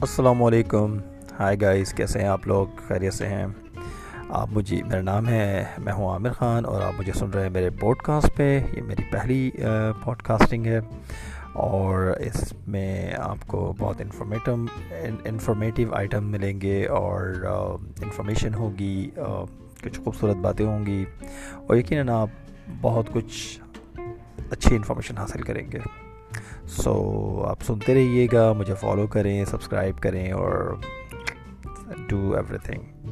السلام علیکم۔ High guys کیسے ہیں آپ لوگ؟ خیریت سے ہیں۔ آپ مجھے، میرا نام ہے، میں ہوں عامر خان اور آپ مجھے سن رہے ہیں میرے پوڈ کاسٹ پہ۔ یہ میری پہلی پوڈ کاسٹنگ ہے اور اس میں آپ کو بہت انفارمیٹو انفارمیٹیو آئٹم ملیں گے اور انفارمیشن ہوگی کچھ خوبصورت باتیں ہوں گی اور یقیناً آپ بہت کچھ اچھی انفارمیشن حاصل کریں گے۔ سو آپ سنتے رہیے گا مجھے فالو کریں سبسکرائب کریں اور ڈو ایوری تھنگ